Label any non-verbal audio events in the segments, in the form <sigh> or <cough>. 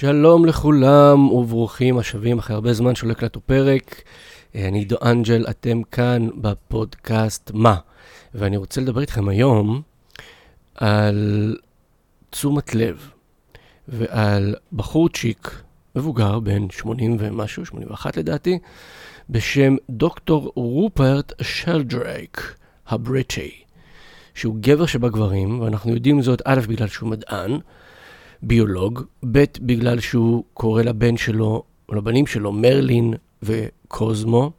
שלום לכולם וברוכים השבים אחרי הרבה זמן שלא הקלטנו פרק. אה, אני עידו אנג'ל, אתם כאן בפודקאסט מה. ואני רוצה לדבר איתכם היום על תשומת לב ועל בחורצ'יק מבוגר, בן 80 ומשהו, 81 לדעתי, בשם דוקטור רופרט שלדרייק הבריטי, שהוא גבר שבגברים, ואנחנו יודעים זאת א', בגלל שהוא מדען, ביולוג, ב', בגלל שהוא קורא לבן שלו, או לבנים שלו, מרלין וקוזמו,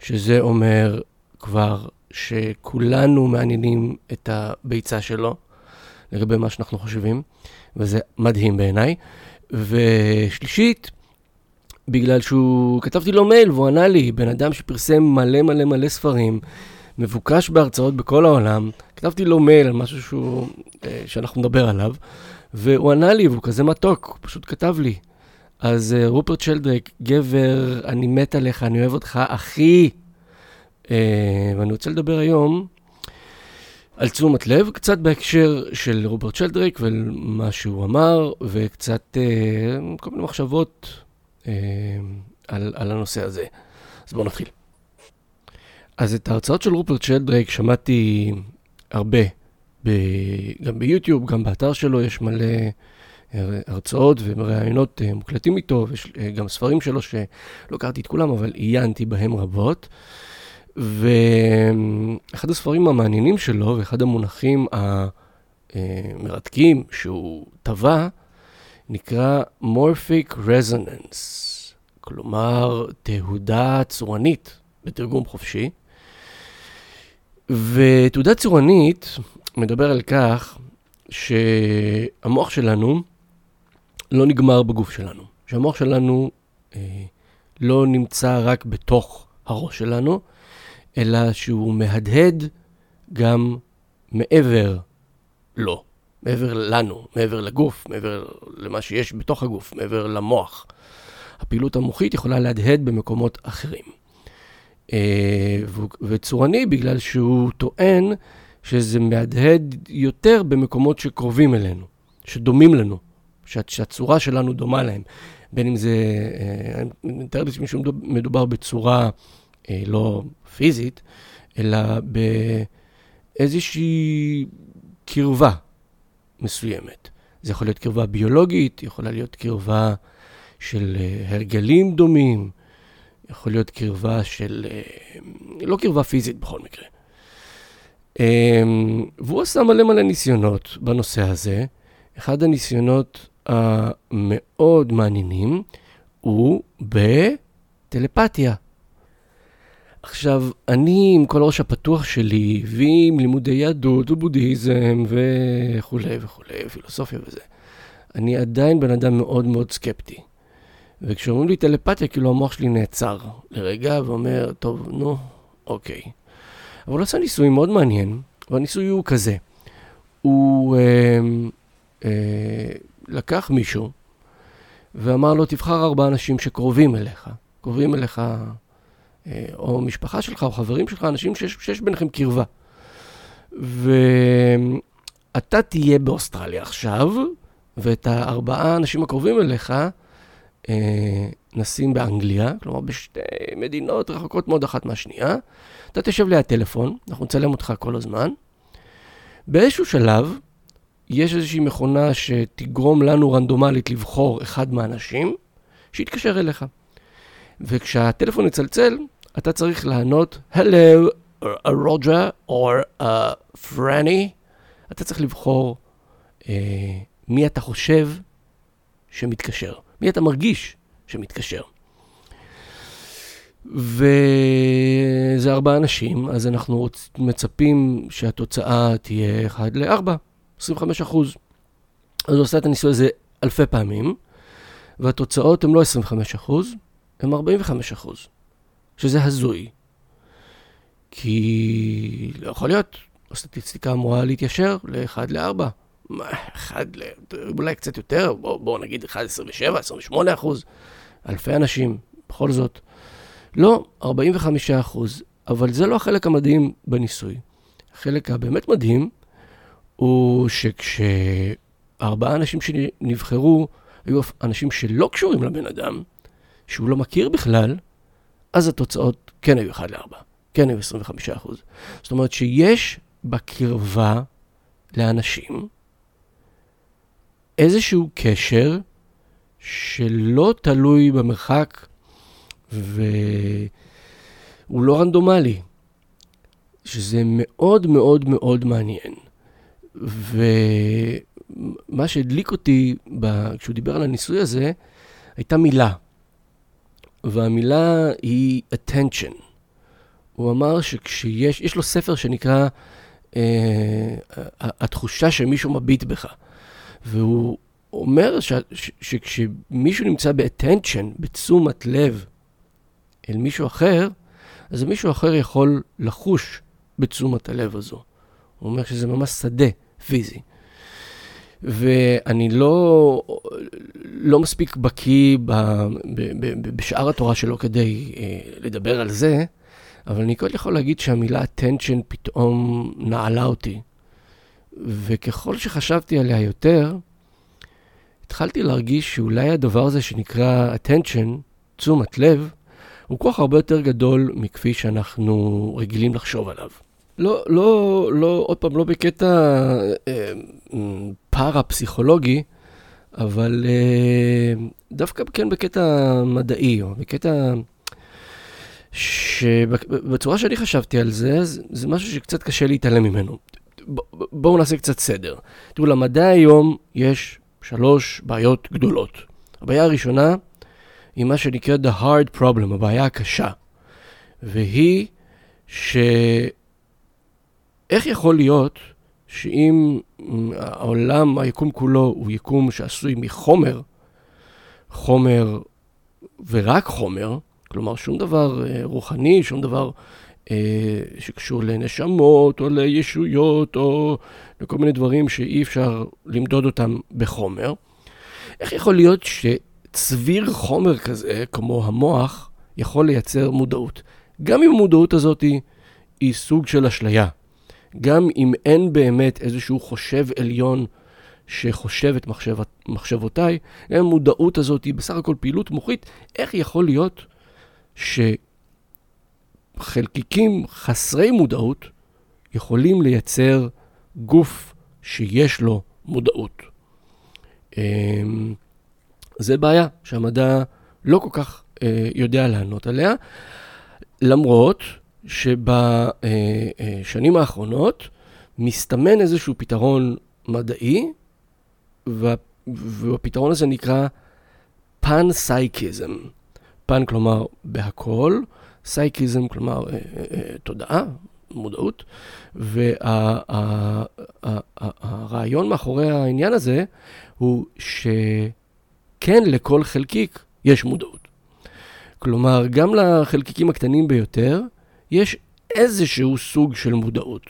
שזה אומר כבר שכולנו מעניינים את הביצה שלו, לגבי מה שאנחנו חושבים, וזה מדהים בעיניי. ושלישית, בגלל שהוא, כתבתי לו מייל והוא ענה לי, בן אדם שפרסם מלא מלא מלא ספרים, מבוקש בהרצאות בכל העולם, כתבתי לו מייל על משהו שהוא, אה, שאנחנו נדבר עליו, והוא ענה לי, והוא כזה מתוק, הוא פשוט כתב לי. אז uh, רופרט שלדרק, גבר, אני מת עליך, אני אוהב אותך, אחי. Uh, ואני רוצה לדבר היום על תשומת לב, קצת בהקשר של רוברט שלדרק ומה שהוא אמר, וקצת uh, כל מיני מחשבות uh, על, על הנושא הזה. אז בואו נתחיל. אז את ההרצאות של רופרט שלדרק שמעתי הרבה ב, גם ביוטיוב, גם באתר שלו יש מלא הרצאות וראיונות אה, מוקלטים איתו, ויש אה, גם ספרים שלו שלא קראתי את כולם, אבל עיינתי בהם רבות. ואחד הספרים המעניינים שלו, ואחד המונחים המרתקים שהוא טבע, נקרא Morphic Resonance, כלומר תהודה צורנית בתרגום חופשי. ותעודה צורנית מדבר על כך שהמוח שלנו לא נגמר בגוף שלנו, שהמוח שלנו אה, לא נמצא רק בתוך הראש שלנו, אלא שהוא מהדהד גם מעבר לו, מעבר לנו, מעבר לגוף, מעבר למה שיש בתוך הגוף, מעבר למוח. הפעילות המוחית יכולה להדהד במקומות אחרים. אה, וצורני בגלל שהוא טוען שזה מהדהד יותר במקומות שקרובים אלינו, שדומים לנו, שהצורה שלנו דומה להם. בין אם זה, אה, אני מתאר לעצמי שמדובר בצורה אה, לא פיזית, אלא באיזושהי קרבה מסוימת. זה יכול להיות קרבה ביולוגית, יכולה להיות קרבה של הרגלים דומים, יכול להיות קרבה של... אה, לא קרבה פיזית בכל מקרה. אמ, והוא עשה מלא מלא ניסיונות בנושא הזה. אחד הניסיונות המאוד מעניינים הוא בטלפתיה. עכשיו, אני עם כל הראש הפתוח שלי, ועם לימודי יהדות ובודהיזם וכולי וכולי, פילוסופיה וזה, אני עדיין בן אדם מאוד מאוד סקפטי. וכשאומרים לי טלפתיה, כאילו המוח שלי נעצר לרגע ואומר, טוב, נו, אוקיי. אבל הוא עשה ניסוי מאוד מעניין, והניסוי הוא כזה. הוא אה, אה, לקח מישהו ואמר לו, תבחר ארבעה אנשים שקרובים אליך, קרובים אליך, אה, או משפחה שלך, או חברים שלך, אנשים שיש, שיש ביניכם קרבה. ואתה תהיה באוסטרליה עכשיו, ואת הארבעה האנשים הקרובים אליך, נשים באנגליה, כלומר בשתי מדינות רחוקות מאוד אחת מהשנייה. אתה תשב ליד טלפון, אנחנו נצלם אותך כל הזמן. באיזשהו שלב, יש איזושהי מכונה שתגרום לנו רנדומלית לבחור אחד מהאנשים שיתקשר אליך. וכשהטלפון יצלצל, אתה צריך לענות, Hello, רוג'ה, או פרני. אתה צריך לבחור uh, מי אתה חושב שמתקשר. מי אתה מרגיש שמתקשר. וזה ארבעה אנשים, אז אנחנו מצפים שהתוצאה תהיה 1 ל-4, 25 אחוז. אז הוא עושה את הניסוי הזה אלפי פעמים, והתוצאות הן לא 25 אחוז, הן 45 אחוז, שזה הזוי. כי לא יכול להיות, הסטטיסטיקה אמורה להתיישר ל-1 ל-4. אחד, אולי קצת יותר, בואו בוא נגיד 1, 27, 28 אחוז, אלפי אנשים, בכל זאת. לא, 45 אחוז, אבל זה לא החלק המדהים בניסוי. החלק הבאמת מדהים הוא שכשארבעה אנשים שנבחרו היו אנשים שלא קשורים לבן אדם, שהוא לא מכיר בכלל, אז התוצאות כן היו 1 ל-4, כן היו 25 אחוז. זאת אומרת שיש בקרבה לאנשים איזשהו קשר שלא תלוי במרחק והוא לא רנדומלי, שזה מאוד מאוד מאוד מעניין. ומה שהדליק אותי כשהוא דיבר על הניסוי הזה, הייתה מילה. והמילה היא attention. הוא אמר שכשיש, יש לו ספר שנקרא אה, התחושה שמישהו מביט בך. והוא אומר ש, ש, שכשמישהו נמצא ב-attention, בתשומת לב אל מישהו אחר, אז מישהו אחר יכול לחוש בתשומת הלב הזו. הוא אומר שזה ממש שדה פיזי. ואני לא, לא מספיק בקיא ב, ב, ב, בשאר התורה שלו כדי אה, לדבר על זה, אבל אני כל יכול להגיד שהמילה attention פתאום נעלה אותי. וככל שחשבתי עליה יותר, התחלתי להרגיש שאולי הדבר הזה שנקרא attention, תשומת לב, הוא כוח הרבה יותר גדול מכפי שאנחנו רגילים לחשוב עליו. לא, לא, לא, עוד פעם, לא בקטע אה, פארה-פסיכולוגי, אבל אה, דווקא כן בקטע מדעי, או בקטע שבצורה שאני חשבתי על זה, זה, זה משהו שקצת קשה להתעלם ממנו. בואו נעשה קצת סדר. תראו, למדע היום יש שלוש בעיות גדולות. הבעיה הראשונה היא מה שנקרא The Hard Problem, הבעיה הקשה. והיא ש... איך יכול להיות שאם העולם, היקום כולו, הוא יקום שעשוי מחומר, חומר ורק חומר, כלומר שום דבר אה, רוחני, שום דבר אה, שקשור לנשמות או לישויות או לכל מיני דברים שאי אפשר למדוד אותם בחומר, איך יכול להיות שצביר חומר כזה, כמו המוח, יכול לייצר מודעות? גם אם המודעות הזאת היא, היא סוג של אשליה. גם אם אין באמת איזשהו חושב עליון שחושב את מחשב, מחשבותיי, המודעות הזאת היא בסך הכל פעילות מוחית, איך יכול להיות שחלקיקים חסרי מודעות יכולים לייצר גוף שיש לו מודעות? אמ, זה בעיה שהמדע לא כל כך אה, יודע לענות עליה, למרות שבשנים האחרונות מסתמן איזשהו פתרון מדעי, והפתרון הזה נקרא פן-סייקיזם. פן כלומר בהכל, סייקיזם כלומר אה, אה, אה, תודעה, מודעות, והרעיון מאחורי העניין הזה הוא שכן לכל חלקיק יש מודעות. כלומר, גם לחלקיקים הקטנים ביותר, יש איזשהו סוג של מודעות.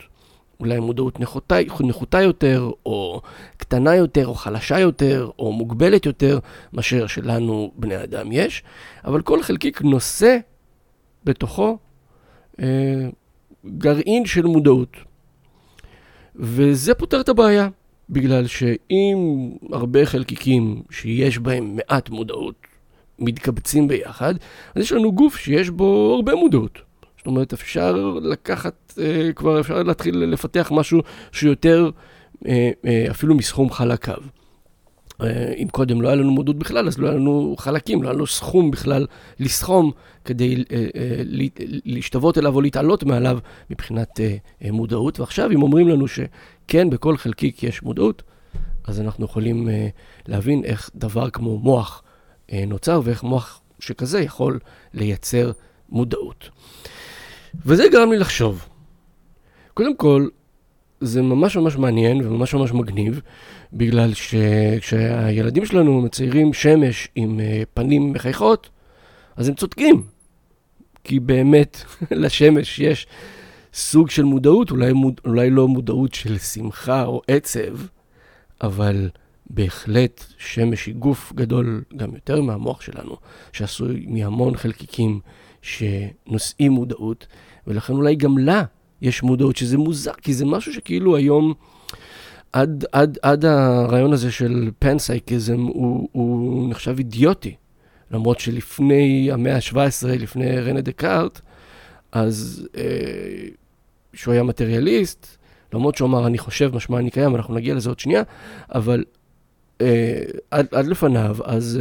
אולי מודעות נחותה, נחותה יותר, או קטנה יותר, או חלשה יותר, או מוגבלת יותר, מאשר שלנו בני אדם יש, אבל כל חלקיק נושא בתוכו אה, גרעין של מודעות. וזה פותר את הבעיה, בגלל שאם הרבה חלקיקים שיש בהם מעט מודעות מתקבצים ביחד, אז יש לנו גוף שיש בו הרבה מודעות. זאת אומרת, אפשר לקחת, אה, כבר אפשר להתחיל לפתח משהו שיותר אה, אה, אפילו מסכום חלקיו. אה, אם קודם לא היה לנו מודעות בכלל, אז לא היה לנו חלקים, לא היה לנו סכום בכלל לסכום כדי אה, אה, להשתוות אליו או להתעלות מעליו מבחינת מודעות. ועכשיו, אם אומרים לנו שכן, בכל חלקיק יש מודעות, אז אנחנו יכולים להבין איך דבר כמו מוח נוצר ואיך מוח שכזה יכול לייצר מודעות. וזה גרם לי לחשוב. קודם כל, זה ממש ממש מעניין וממש ממש מגניב, בגלל שכשהילדים שלנו מציירים שמש עם אה, פנים מחייכות, אז הם צודקים. כי באמת, <laughs> לשמש יש סוג של מודעות, אולי, מוד, אולי לא מודעות של שמחה או עצב, אבל בהחלט שמש היא גוף גדול גם יותר מהמוח שלנו, שעשוי מהמון חלקיקים שנושאים מודעות, ולכן אולי גם לה יש מודעות, שזה מוזר, כי זה משהו שכאילו היום עד, עד, עד הרעיון הזה של פנסייקיזם הוא, הוא נחשב אידיוטי. למרות שלפני המאה ה-17, לפני רנה דקארט, אז אה, שהוא היה מטריאליסט, למרות שהוא אמר, אני חושב, משמע אני קיים, אנחנו נגיע לזה עוד שנייה, אבל אה, עד, עד לפניו, אז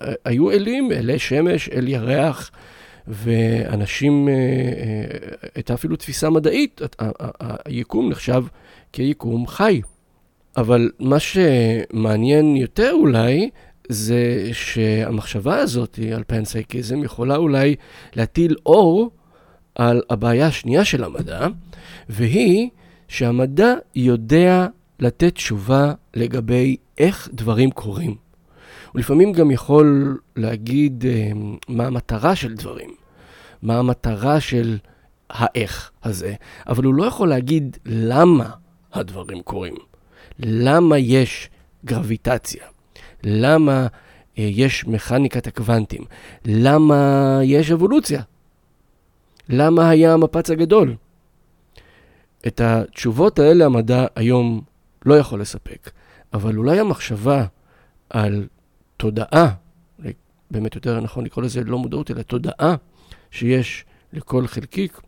אה, היו אלים, אלי שמש, אל ירח, ואנשים, אה, אה, הייתה אפילו תפיסה מדעית, היקום נחשב כיקום חי. אבל מה שמעניין יותר אולי, זה שהמחשבה הזאת על פנסייקיזם יכולה אולי להטיל אור על הבעיה השנייה של המדע, והיא שהמדע יודע לתת תשובה לגבי איך דברים קורים. הוא לפעמים גם יכול להגיד אה, מה המטרה של דברים, מה המטרה של האיך הזה, אבל הוא לא יכול להגיד למה הדברים קורים, למה יש גרביטציה, למה אה, יש מכניקת הקוונטים, למה יש אבולוציה, למה היה המפץ הגדול. את התשובות האלה המדע היום לא יכול לספק, אבל אולי המחשבה על תודעה, באמת יותר נכון לקרוא לזה לא מודעות, אלא תודעה שיש לכל חלקיק,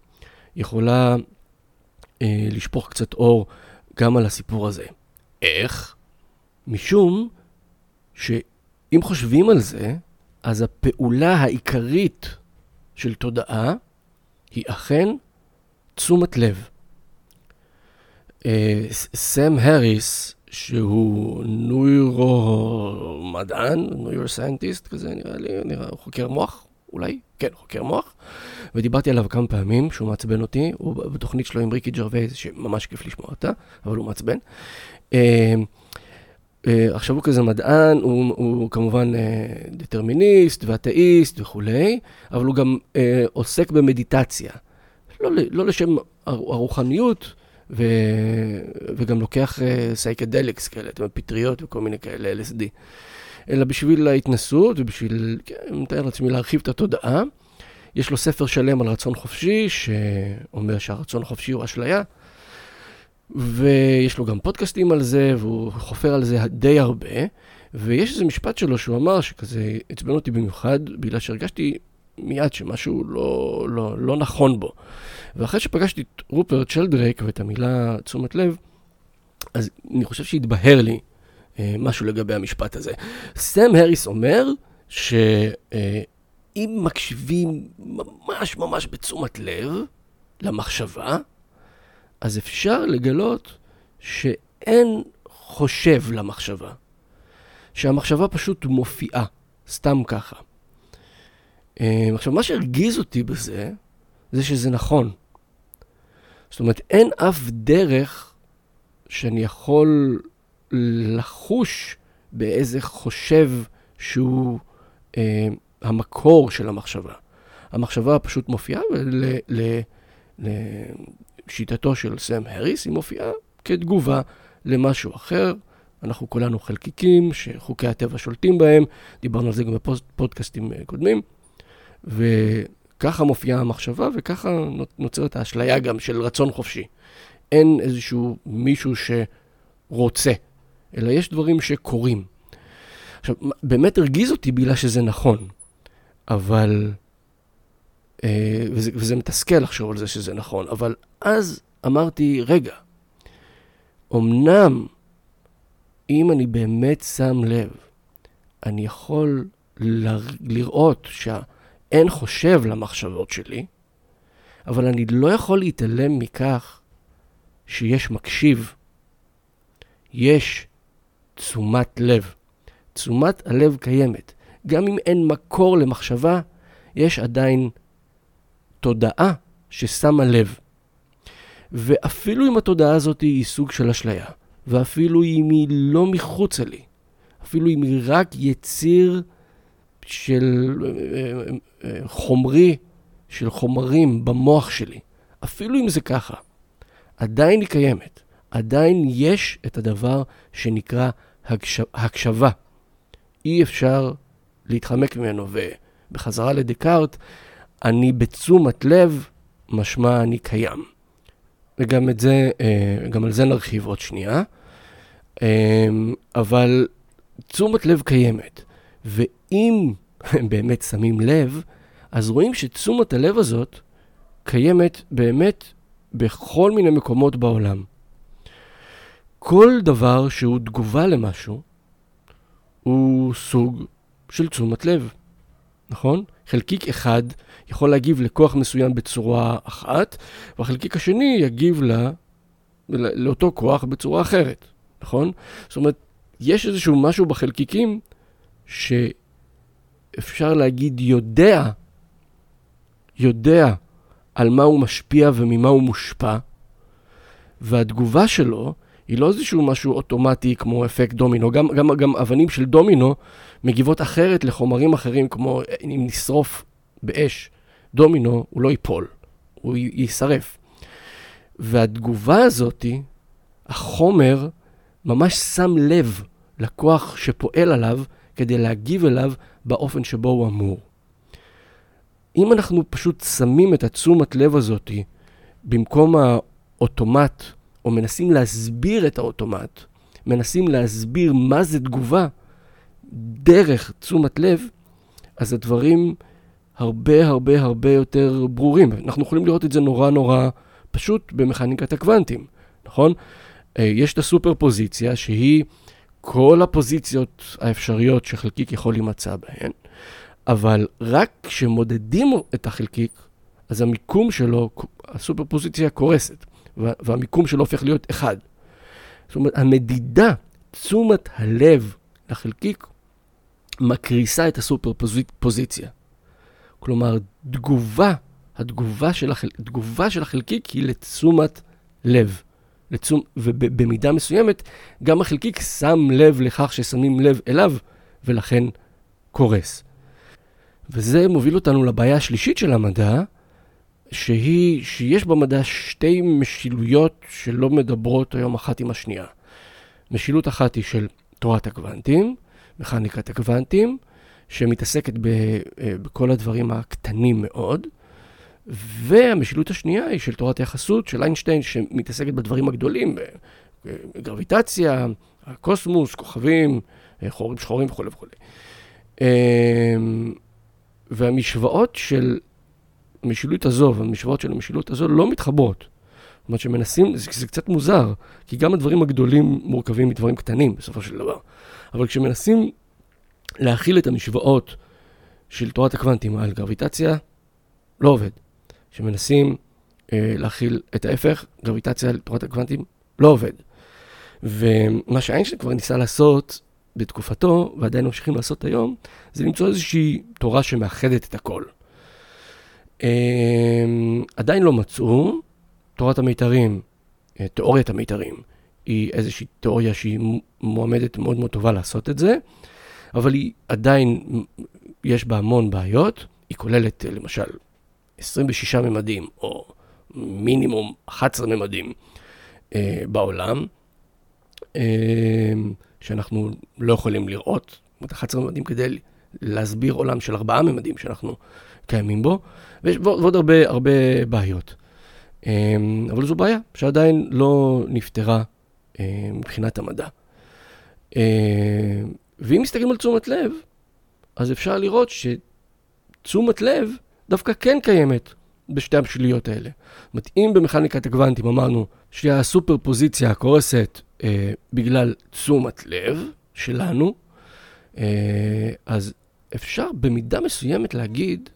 יכולה אה, לשפוך קצת אור גם על הסיפור הזה. איך? משום שאם חושבים על זה, אז הפעולה העיקרית של תודעה היא אכן תשומת לב. אה, סם הריס, שהוא נוירו-מדען, neuroscientist כזה נראה לי, נראה, הוא חוקר מוח, אולי, כן, חוקר מוח, ודיברתי עליו כמה פעמים, שהוא מעצבן אותי, הוא בתוכנית שלו עם ריקי ג'רווייז, שממש כיף לשמוע אותה, אבל הוא מעצבן. אה, אה, עכשיו הוא כזה מדען, הוא, הוא כמובן דטרמיניסט ואתאיסט וכולי, אבל הוא גם עוסק במדיטציה. לא, לא לשם הרוחניות, ו... וגם לוקח psychedelics אה, כאלה, אתה יודע, פטריות וכל מיני כאלה, LSD. אלא בשביל ההתנסות ובשביל, כן, אני מתאר לעצמי להרחיב את התודעה. יש לו ספר שלם על רצון חופשי, שאומר שהרצון החופשי הוא אשליה, ויש לו גם פודקאסטים על זה, והוא חופר על זה די הרבה, ויש איזה משפט שלו שהוא אמר, שכזה עצבן אותי במיוחד, בגלל שהרגשתי מיד שמשהו לא, לא, לא נכון בו. ואחרי שפגשתי את רופרט שלדרק ואת המילה תשומת לב, אז אני חושב שהתבהר לי משהו לגבי המשפט הזה. סם הריס אומר שאם אה, מקשיבים ממש ממש בתשומת לב למחשבה, אז אפשר לגלות שאין חושב למחשבה. שהמחשבה פשוט מופיעה, סתם ככה. אה, עכשיו, מה שהרגיז אותי בזה, זה שזה נכון. זאת אומרת, אין אף דרך שאני יכול לחוש באיזה חושב שהוא אה, המקור של המחשבה. המחשבה פשוט מופיעה, ולשיטתו של סם הריס, היא מופיעה כתגובה למשהו אחר. אנחנו כולנו חלקיקים שחוקי הטבע שולטים בהם, דיברנו על זה גם בפודקאסטים אה, קודמים. וככה מופיעה המחשבה, וככה נוצרת האשליה גם של רצון חופשי. אין איזשהו מישהו שרוצה, אלא יש דברים שקורים. עכשיו, באמת הרגיז אותי בגלל שזה נכון, אבל... אה, וזה, וזה מתסכל לחשוב על זה שזה נכון, אבל אז אמרתי, רגע, אמנם אם אני באמת שם לב, אני יכול לראות שה... אין חושב למחשבות שלי, אבל אני לא יכול להתעלם מכך שיש מקשיב. יש תשומת לב. תשומת הלב קיימת. גם אם אין מקור למחשבה, יש עדיין תודעה ששמה לב. ואפילו אם התודעה הזאת היא סוג של אשליה, ואפילו אם היא לא מחוצה לי, אפילו אם היא רק יציר של אה, אה, חומרי, של חומרים במוח שלי, אפילו אם זה ככה, עדיין היא קיימת. עדיין יש את הדבר שנקרא הקש... הקשבה. אי אפשר להתחמק ממנו, ובחזרה לדקארט, אני בתשומת לב, משמע אני קיים. וגם את זה, אה, גם על זה נרחיב עוד שנייה. אמ, אבל תשומת לב קיימת, ואם <laughs> באמת שמים לב, אז רואים שתשומת הלב הזאת קיימת באמת בכל מיני מקומות בעולם. כל דבר שהוא תגובה למשהו, הוא סוג של תשומת לב, נכון? חלקיק אחד יכול להגיב לכוח מסוים בצורה אחת, והחלקיק השני יגיב לה, לאותו כוח בצורה אחרת, נכון? זאת אומרת, יש איזשהו משהו בחלקיקים שאפשר להגיד יודע, יודע על מה הוא משפיע וממה הוא מושפע, והתגובה שלו היא לא איזשהו משהו אוטומטי כמו אפקט דומינו, גם, גם, גם אבנים של דומינו מגיבות אחרת לחומרים אחרים, כמו אם נשרוף באש דומינו, הוא לא ייפול, הוא יישרף. והתגובה הזאתי, החומר ממש שם לב לכוח שפועל עליו כדי להגיב אליו באופן שבו הוא אמור. אם אנחנו פשוט שמים את התשומת לב הזאתי במקום האוטומט, או מנסים להסביר את האוטומט, מנסים להסביר מה זה תגובה דרך תשומת לב, אז הדברים הרבה הרבה הרבה יותר ברורים. אנחנו יכולים לראות את זה נורא נורא פשוט במכניקת הקוונטים, נכון? אה, יש את הסופר פוזיציה שהיא כל הפוזיציות האפשריות שחלקיק יכול להימצא בהן, אבל רק כשמודדים את החלקיק, אז המיקום שלו, הסופר פוזיציה קורסת, והמיקום שלו הופך להיות אחד. זאת אומרת, המדידה, תשומת הלב לחלקיק, מקריסה את הסופר פוזיציה. כלומר, תגובה, התגובה של, החל... התגובה של החלקיק היא לתשומת לב. לתשום... ובמידה מסוימת, גם החלקיק שם לב לכך ששמים לב אליו, ולכן קורס. וזה מוביל אותנו לבעיה השלישית של המדע, שהיא שיש במדע שתי משילויות שלא מדברות היום אחת עם השנייה. משילות אחת היא של תורת הקוונטים, מכניקת הקוונטים, שמתעסקת ב, אה, בכל הדברים הקטנים מאוד, והמשילות השנייה היא של תורת היחסות של איינשטיין, שמתעסקת בדברים הגדולים, גרביטציה, הקוסמוס, כוכבים, אה, חורים שחורים וכו' וכו'. אמ, והמשוואות של המשילות הזו והמשוואות של המשילות הזו לא מתחברות. זאת אומרת שמנסים, זה, זה קצת מוזר, כי גם הדברים הגדולים מורכבים מדברים קטנים בסופו של דבר. אבל כשמנסים להכיל את המשוואות של תורת הקוונטים על גרביטציה, לא עובד. כשמנסים אה, להכיל את ההפך, גרביטציה על תורת הקוונטים, לא עובד. ומה שאיינשטיין כבר ניסה לעשות בתקופתו, ועדיין ממשיכים לעשות היום, זה למצוא איזושהי תורה שמאחדת את הכל. אה, עדיין לא מצאו, תורת המיתרים, אה, תיאוריית המיתרים, היא איזושהי תיאוריה שהיא מועמדת מאוד מאוד טובה לעשות את זה, אבל היא עדיין, יש בה המון בעיות. היא כוללת אה, למשל 26 ממדים, או מינימום 11 ממדים אה, בעולם, אה, שאנחנו לא יכולים לראות. זאת אומרת, 11 ממדים כדי להסביר עולם של ארבעה ממדים שאנחנו קיימים בו, ויש עוד הרבה, הרבה בעיות. אה, אבל זו בעיה שעדיין לא נפתרה אה, מבחינת המדע. אה, ואם מסתכלים על תשומת לב, אז אפשר לראות שתשומת לב דווקא כן קיימת בשתי המשיליות האלה. זאת אומרת, אם במכניקת הקוונטים אמרנו שהסופר פוזיציה קורסת אה, בגלל תשומת לב שלנו, אה, אז אפשר במידה מסוימת להגיד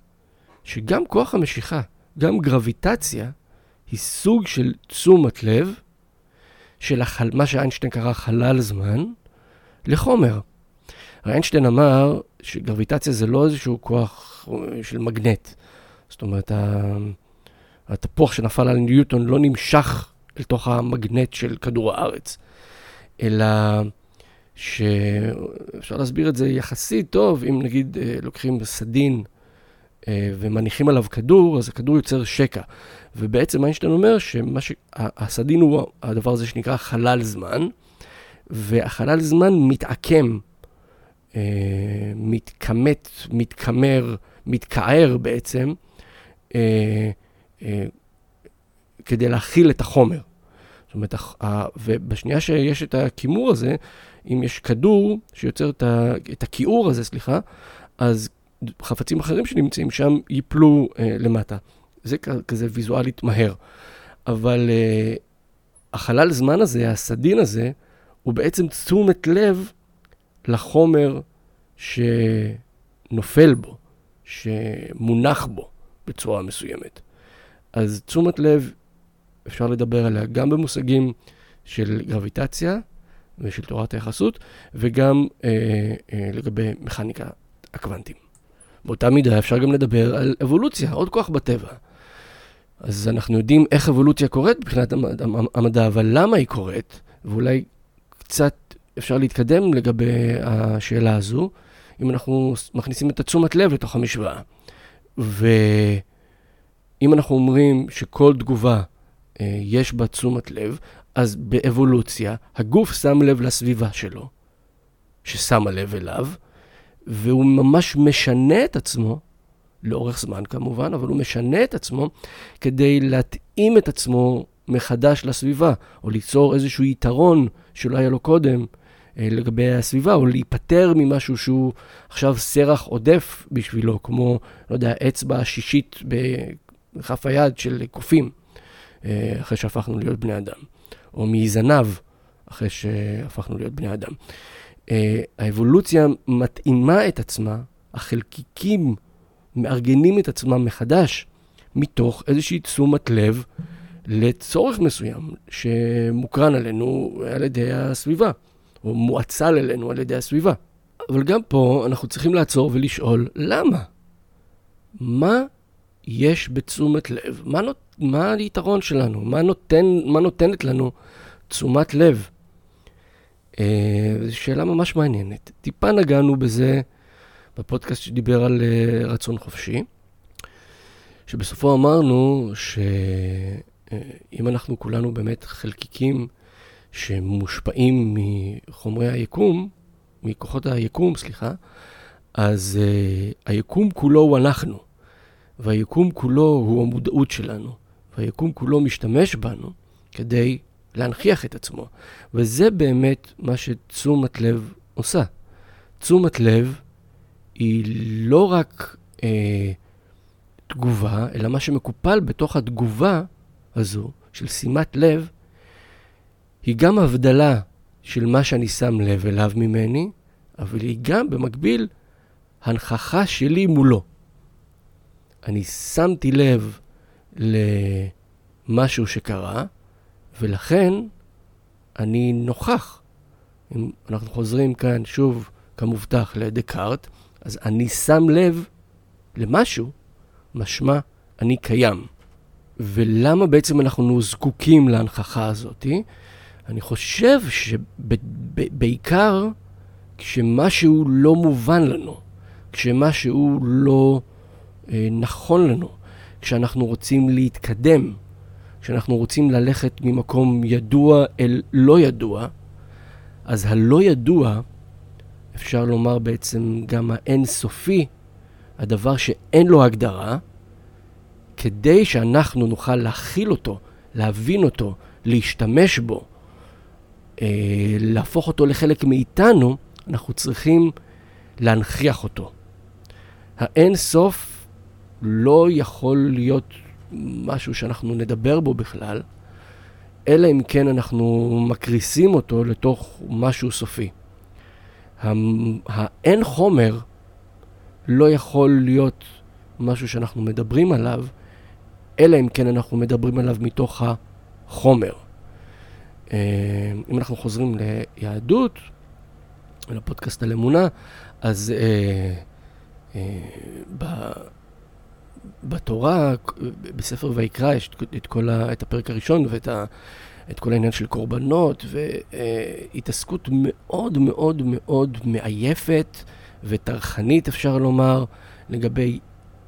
שגם כוח המשיכה, גם גרביטציה, היא סוג של תשומת לב של החל... מה שאיינשטיין קרא חלל זמן לחומר. איינשטיין אמר שגרביטציה זה לא איזשהו כוח אה, של מגנט. זאת אומרת, התפוח שנפל על ניוטון לא נמשך אל תוך המגנט של כדור הארץ, אלא שאפשר להסביר את זה יחסית טוב, אם נגיד אה, לוקחים סדין ומניחים עליו כדור, אז הכדור יוצר שקע. ובעצם איינשטיין אומר שהסדין הוא הדבר הזה שנקרא חלל זמן, והחלל זמן מתעקם, אה, מתכמת, מתכמר, מתכער בעצם, אה, אה, כדי להכיל את החומר. זאת אומרת, ובשנייה שיש את הכימור הזה, אם יש כדור שיוצר את הכיעור הזה, סליחה, אז חפצים אחרים שנמצאים שם ייפלו אה, למטה. זה כזה ויזואלית מהר. אבל אה, החלל זמן הזה, הסדין הזה, הוא בעצם תשומת לב לחומר שנופל בו, שמונח בו בצורה מסוימת. אז תשומת לב, אפשר לדבר עליה גם במושגים של גרביטציה ושל תורת היחסות, וגם אה, אה, לגבי מכניקה הקוונטים. באותה מידה אפשר גם לדבר על אבולוציה, עוד כוח בטבע. אז אנחנו יודעים איך אבולוציה קורית מבחינת המדע, אבל למה היא קורית, ואולי קצת אפשר להתקדם לגבי השאלה הזו, אם אנחנו מכניסים את התשומת לב לתוך המשוואה. ואם אנחנו אומרים שכל תגובה אה, יש בה תשומת לב, אז באבולוציה הגוף שם לב לסביבה שלו, ששמה לב אליו, והוא ממש משנה את עצמו, לאורך זמן כמובן, אבל הוא משנה את עצמו כדי להתאים את עצמו מחדש לסביבה, או ליצור איזשהו יתרון שלא היה לו קודם אה, לגבי הסביבה, או להיפטר ממשהו שהוא עכשיו סרח עודף בשבילו, כמו, לא יודע, אצבע שישית בכף היד של קופים, אה, אחרי שהפכנו להיות בני אדם, או מזנב, אחרי שהפכנו להיות בני אדם. אה, האבולוציה מתאימה את עצמה, החלקיקים מארגנים את עצמם מחדש, מתוך איזושהי תשומת לב לצורך מסוים שמוקרן עלינו על ידי הסביבה, או מואצל אלינו על ידי הסביבה. אבל גם פה אנחנו צריכים לעצור ולשאול, למה? מה יש בתשומת לב? מה, נות... מה היתרון שלנו? מה, נותן... מה נותנת לנו תשומת לב? אה, זו שאלה ממש מעניינת. טיפה נגענו בזה בפודקאסט שדיבר על אה, רצון חופשי, שבסופו אמרנו שאם אנחנו כולנו באמת חלקיקים שמושפעים מחומרי היקום, מכוחות היקום, סליחה, אז uh, היקום כולו הוא אנחנו, והיקום כולו הוא המודעות שלנו, והיקום כולו משתמש בנו כדי להנכיח את עצמו. וזה באמת מה שתשומת לב עושה. תשומת לב היא לא רק אה, תגובה, אלא מה שמקופל בתוך התגובה הזו של שימת לב, היא גם הבדלה של מה שאני שם לב אליו ממני, אבל היא גם במקביל הנכחה שלי מולו. אני שמתי לב למשהו שקרה, ולכן אני נוכח. אם אנחנו חוזרים כאן שוב, כמובטח, לדקארט, אז אני שם לב למשהו, משמע אני קיים. ולמה בעצם אנחנו זקוקים להנכחה הזאת? אני חושב שבעיקר כשמשהו לא מובן לנו, כשמשהו לא אה, נכון לנו, כשאנחנו רוצים להתקדם, כשאנחנו רוצים ללכת ממקום ידוע אל לא ידוע, אז הלא ידוע, אפשר לומר בעצם גם האין-סופי, הדבר שאין לו הגדרה, כדי שאנחנו נוכל להכיל אותו, להבין אותו, להשתמש בו, אה, להפוך אותו לחלק מאיתנו, אנחנו צריכים להנכיח אותו. האין סוף לא יכול להיות משהו שאנחנו נדבר בו בכלל, אלא אם כן אנחנו מקריסים אותו לתוך משהו סופי. האין חומר לא יכול להיות משהו שאנחנו מדברים עליו, אלא אם כן אנחנו מדברים עליו מתוך החומר. אה, אם אנחנו חוזרים ליהדות, לפודקאסט על אמונה, אז אה, אה, בתורה, בספר ויקרא, יש את כל ה, את הפרק הראשון ואת ה, את כל העניין של קורבנות, והתעסקות מאוד מאוד מאוד מעייפת וטרחנית, אפשר לומר, לגבי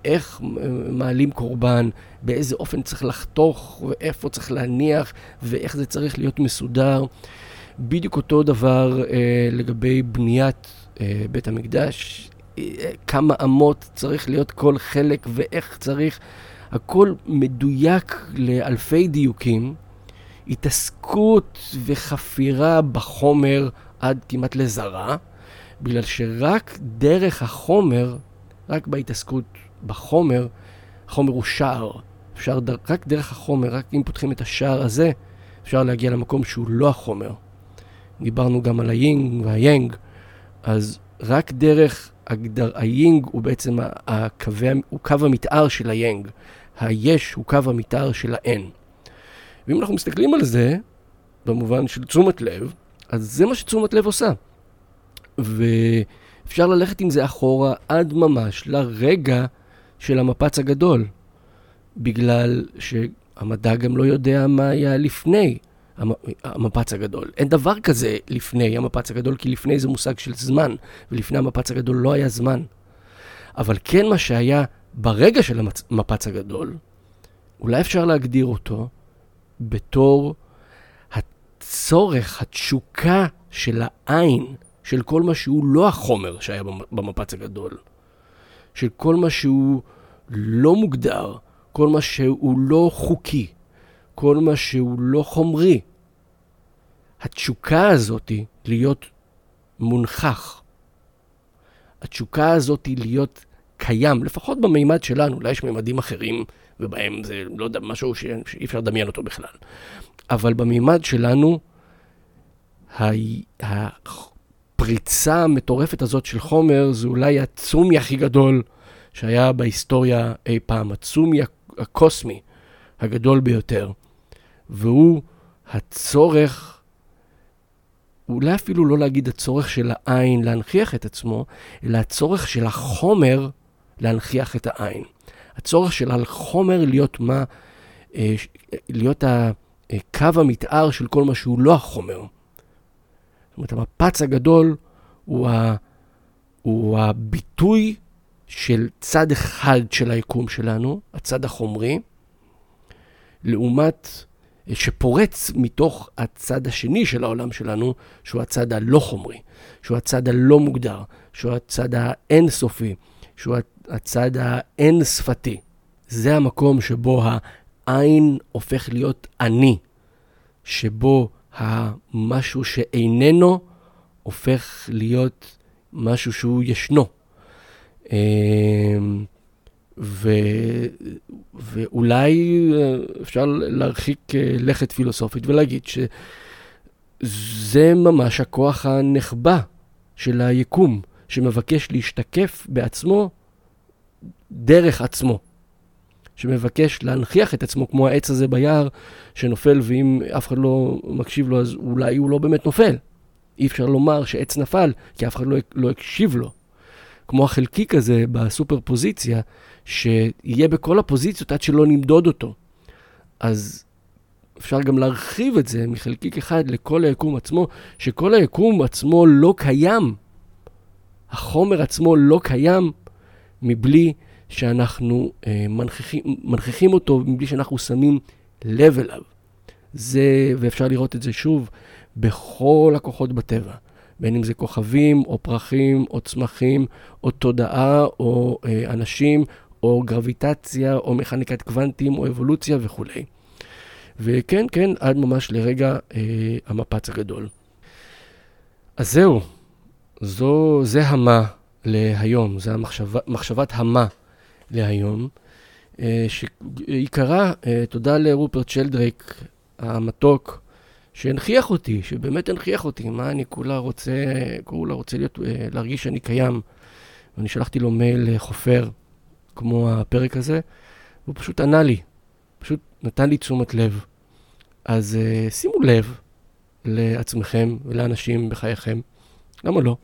איך מעלים קורבן, באיזה אופן צריך לחתוך, ואיפה צריך להניח, ואיך זה צריך להיות מסודר. בדיוק אותו דבר אה, לגבי בניית אה, בית המקדש, כמה אמות צריך להיות כל חלק ואיך צריך, הכל מדויק לאלפי דיוקים, התעסקות וחפירה בחומר עד כמעט לזרה, בגלל שרק דרך החומר, רק בהתעסקות בחומר, החומר הוא שער. אפשר דר, רק דרך החומר, רק אם פותחים את השער הזה, אפשר להגיע למקום שהוא לא החומר. דיברנו גם על היינג והיאנג, אז רק דרך הגדר, היינג הוא בעצם הקווי, הוא קו המתאר של היאנג. היש הוא קו המתאר של האין. ואם אנחנו מסתכלים על זה, במובן של תשומת לב, אז זה מה שתשומת לב עושה. ואפשר ללכת עם זה אחורה עד ממש לרגע של המפץ הגדול, בגלל שהמדע גם לא יודע מה היה לפני המפץ הגדול. אין דבר כזה לפני המפץ הגדול, כי לפני זה מושג של זמן, ולפני המפץ הגדול לא היה זמן. אבל כן מה שהיה ברגע של המפץ הגדול, אולי אפשר להגדיר אותו בתור הצורך, התשוקה של העין, של כל מה שהוא לא החומר שהיה במפץ הגדול, של כל מה שהוא לא מוגדר, כל מה שהוא לא חוקי, כל מה שהוא לא חומרי. התשוקה הזאת להיות מונחח, התשוקה הזאת להיות קיים, לפחות במימד שלנו, אולי יש מימדים אחרים, ובהם זה, לא יודע, משהו ש... שאי אפשר לדמיין אותו בכלל. אבל במימד שלנו, הפריצה המטורפת הזאת של חומר, זה אולי הצומי הכי גדול שהיה בהיסטוריה אי פעם, הצומי הקוסמי הגדול ביותר. והוא הצורך, אולי אפילו לא להגיד הצורך של העין להנכיח את עצמו, אלא הצורך של החומר להנכיח את העין. הצורך של החומר להיות מה, אה, להיות הקו המתאר של כל מה שהוא לא החומר. זאת אומרת, המפץ הגדול הוא, ה, הוא הביטוי של צד אחד של היקום שלנו, הצד החומרי, לעומת, אה, שפורץ מתוך הצד השני של העולם שלנו, שהוא הצד הלא חומרי, שהוא הצד הלא מוגדר, שהוא הצד האינסופי, שהוא הצד האין שפתי. זה המקום שבו העין הופך להיות אני, שבו המשהו שאיננו הופך להיות משהו שהוא ישנו. ו, ואולי אה, אפשר להרחיק אה, לכת פילוסופית ולהגיד שזה ממש הכוח הנחבא של היקום, שמבקש להשתקף בעצמו דרך עצמו. שמבקש להנכיח את עצמו כמו העץ הזה ביער שנופל ואם אף אחד לא מקשיב לו אז אולי הוא לא באמת נופל. אי אפשר לומר שעץ נפל כי אף אחד לא, לא הקשיב לו. כמו החלקיק הזה בסופר פוזיציה, שיהיה בכל הפוזיציות עד שלא נמדוד אותו. אז אפשר גם להרחיב את זה מחלקיק אחד לכל היקום עצמו, שכל היקום עצמו לא קיים. החומר עצמו לא קיים מבלי שאנחנו אה, מנכיחים, מנכיחים אותו, מבלי שאנחנו שמים לב אליו. זה, ואפשר לראות את זה שוב בכל הכוחות בטבע. בין אם זה כוכבים, או פרחים, או צמחים, או תודעה, או אה, אנשים, או גרביטציה, או מכניקת קוונטים, או אבולוציה וכולי. וכן, כן, עד ממש לרגע אה, המפץ הגדול. אז זהו, זו, זה המה להיום, זה המחשבה, מחשבת המה להיום, אה, שעיקרה, אה, תודה לרופרט שלדריק המתוק, שהנכיח אותי, שבאמת הנכיח אותי, מה אני כולה רוצה, כולה רוצה להיות, אה, להרגיש שאני קיים. ואני שלחתי לו מייל חופר, כמו הפרק הזה, והוא פשוט ענה לי, פשוט נתן לי תשומת לב. אז שימו לב לעצמכם ולאנשים בחייכם, למה לא?